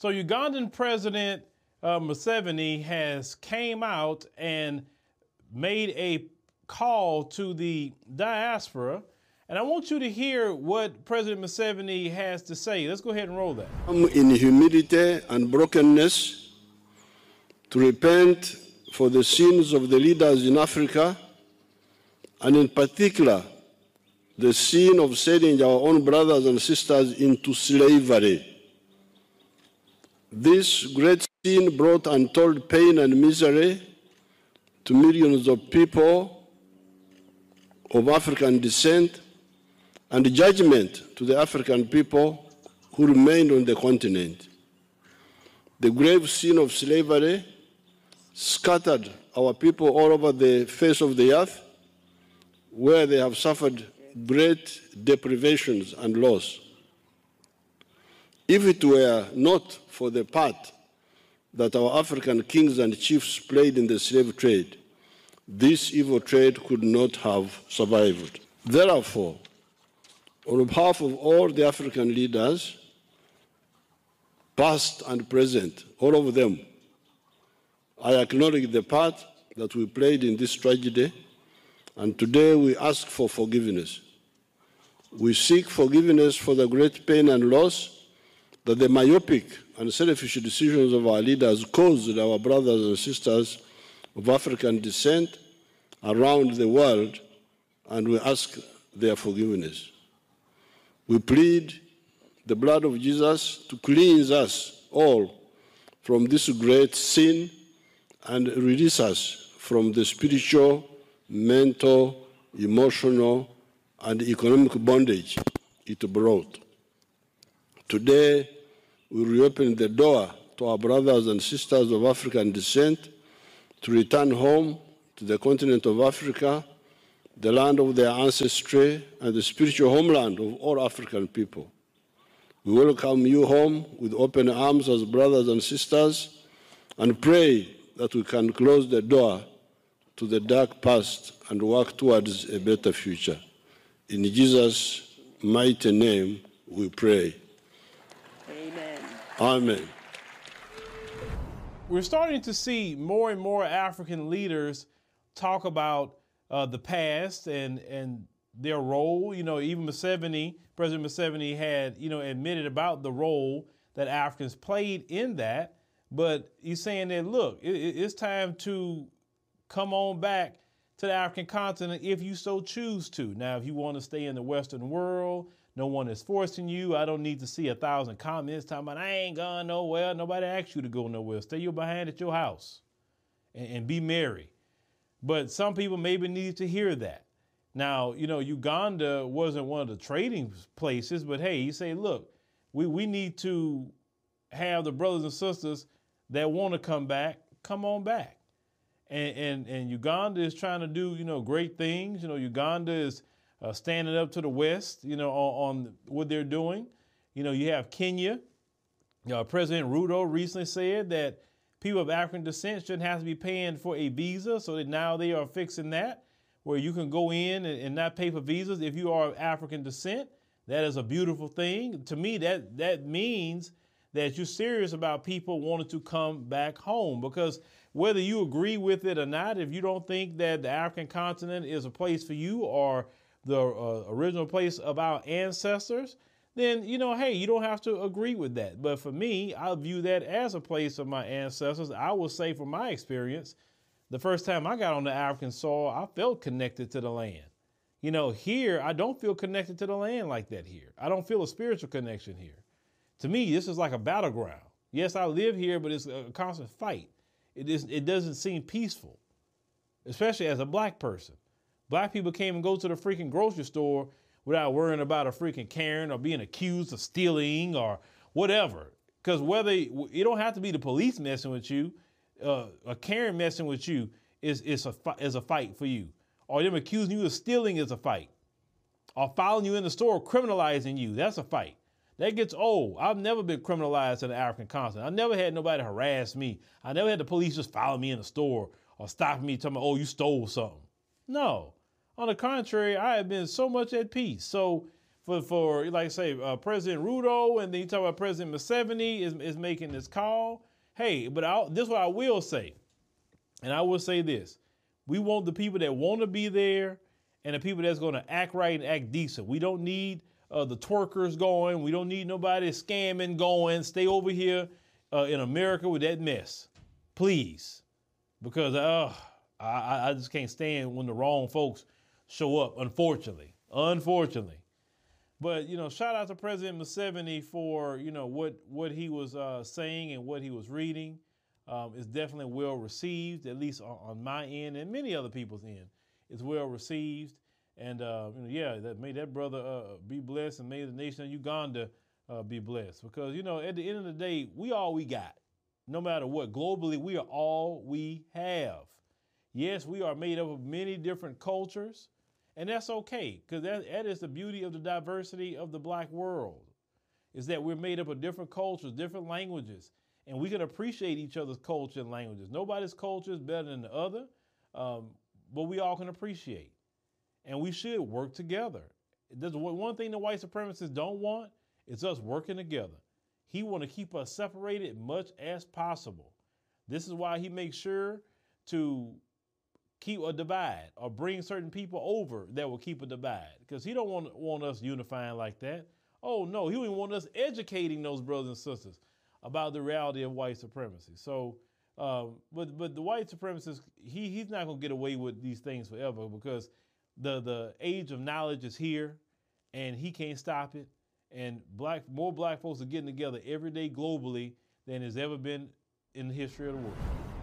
So Ugandan President uh, Museveni has came out and made a call to the diaspora. And I want you to hear what President Museveni has to say. Let's go ahead and roll that. I'm In humility and brokenness, to repent for the sins of the leaders in Africa, and in particular, the sin of sending our own brothers and sisters into slavery. This great sin brought untold pain and misery to millions of people of African descent and judgment to the African people who remained on the continent. The grave sin of slavery scattered our people all over the face of the earth, where they have suffered great deprivations and loss. If it were not for the part that our African kings and chiefs played in the slave trade, this evil trade could not have survived. Therefore, on behalf of all the African leaders, past and present, all of them, I acknowledge the part that we played in this tragedy, and today we ask for forgiveness. We seek forgiveness for the great pain and loss that the myopic and selfish decisions of our leaders caused our brothers and sisters of African descent around the world, and we ask their forgiveness. We plead the blood of Jesus to cleanse us all from this great sin and release us from the spiritual, mental, emotional, and economic bondage it brought. Today, we reopen the door to our brothers and sisters of African descent to return home to the continent of Africa, the land of their ancestry, and the spiritual homeland of all African people. We welcome you home with open arms as brothers and sisters and pray that we can close the door to the dark past and work towards a better future. In Jesus' mighty name we pray. Amen. We're starting to see more and more African leaders talk about uh, the past and, and their role. You know, even Museveni, President Museveni had, you know, admitted about the role that Africans played in that. But he's saying that, look, it, it's time to come on back to the African continent if you so choose to. Now, if you want to stay in the Western world, no one is forcing you. I don't need to see a thousand comments talking about I ain't gone nowhere. Nobody asked you to go nowhere. Stay your behind at your house and, and be merry. But some people maybe need to hear that. Now, you know, Uganda wasn't one of the trading places, but hey, you say, look, we, we need to have the brothers and sisters that want to come back, come on back. And, and, and Uganda is trying to do, you know, great things. You know, Uganda is uh, standing up to the West, you know, on, on, what they're doing. You know, you have Kenya. Uh, President Ruto recently said that people of African descent shouldn't have to be paying for a visa, so that now they are fixing that, where you can go in and, and not pay for visas if you are of African descent. That is a beautiful thing. To me, that that means that you're serious about people wanting to come back home because whether you agree with it or not, if you don't think that the African continent is a place for you or the uh, original place of our ancestors, then you know, hey, you don't have to agree with that. But for me, I view that as a place of my ancestors. I will say, from my experience, the first time I got on the African soil, I felt connected to the land. You know, here I don't feel connected to the land like that. Here, I don't feel a spiritual connection here. To me, this is like a battleground. Yes, I live here, but it's a constant fight. It is. It doesn't seem peaceful, especially as a black person. Black people can't even go to the freaking grocery store without worrying about a freaking Karen or being accused of stealing or whatever. Because whether you don't have to be the police messing with you, uh, a Karen messing with you is is a is a fight for you, or them accusing you of stealing is a fight, or following you in the store criminalizing you that's a fight. That gets old. I've never been criminalized in the African continent. I never had nobody harass me. I never had the police just follow me in the store or stop me telling me, oh, you stole something. No. On the contrary, I have been so much at peace. So for for like I say uh, President Ruto, and then you talk about President Museveni is is making this call. Hey, but I'll, this is what I will say, and I will say this: we want the people that want to be there, and the people that's going to act right and act decent. We don't need uh, the twerkers going. We don't need nobody scamming going. Stay over here uh, in America with that mess, please, because uh, I, I just can't stand when the wrong folks show up. Unfortunately, unfortunately. But you know, shout out to President Museveni for you know what what he was uh, saying and what he was reading. Um, is definitely well received, at least on, on, my end and many other people's end. It's well received, and uh, you know, yeah, that may that brother uh, be blessed, and may the nation of Uganda uh, be blessed. Because you know, at the end of the day, we all we got. No matter what, globally, we are all we have. Yes, we are made up of many different cultures. And that's okay, because that, that is the beauty of the diversity of the black world, is that we're made up of different cultures, different languages, and we can appreciate each other's culture and languages. Nobody's culture is better than the other, um, but we all can appreciate. And we should work together. There's one thing the white supremacists don't want is us working together. He want to keep us separated much as possible. This is why he makes sure to keep a divide or bring certain people over that will keep a divide because he don't want, want us unifying like that. Oh no, he don't want us educating those brothers and sisters about the reality of white supremacy. So, um, but but the white supremacist, he he's not gonna get away with these things forever because the the age of knowledge is here, and he can't stop it. And black more black folks are getting together every day globally than has ever been in the history of the world.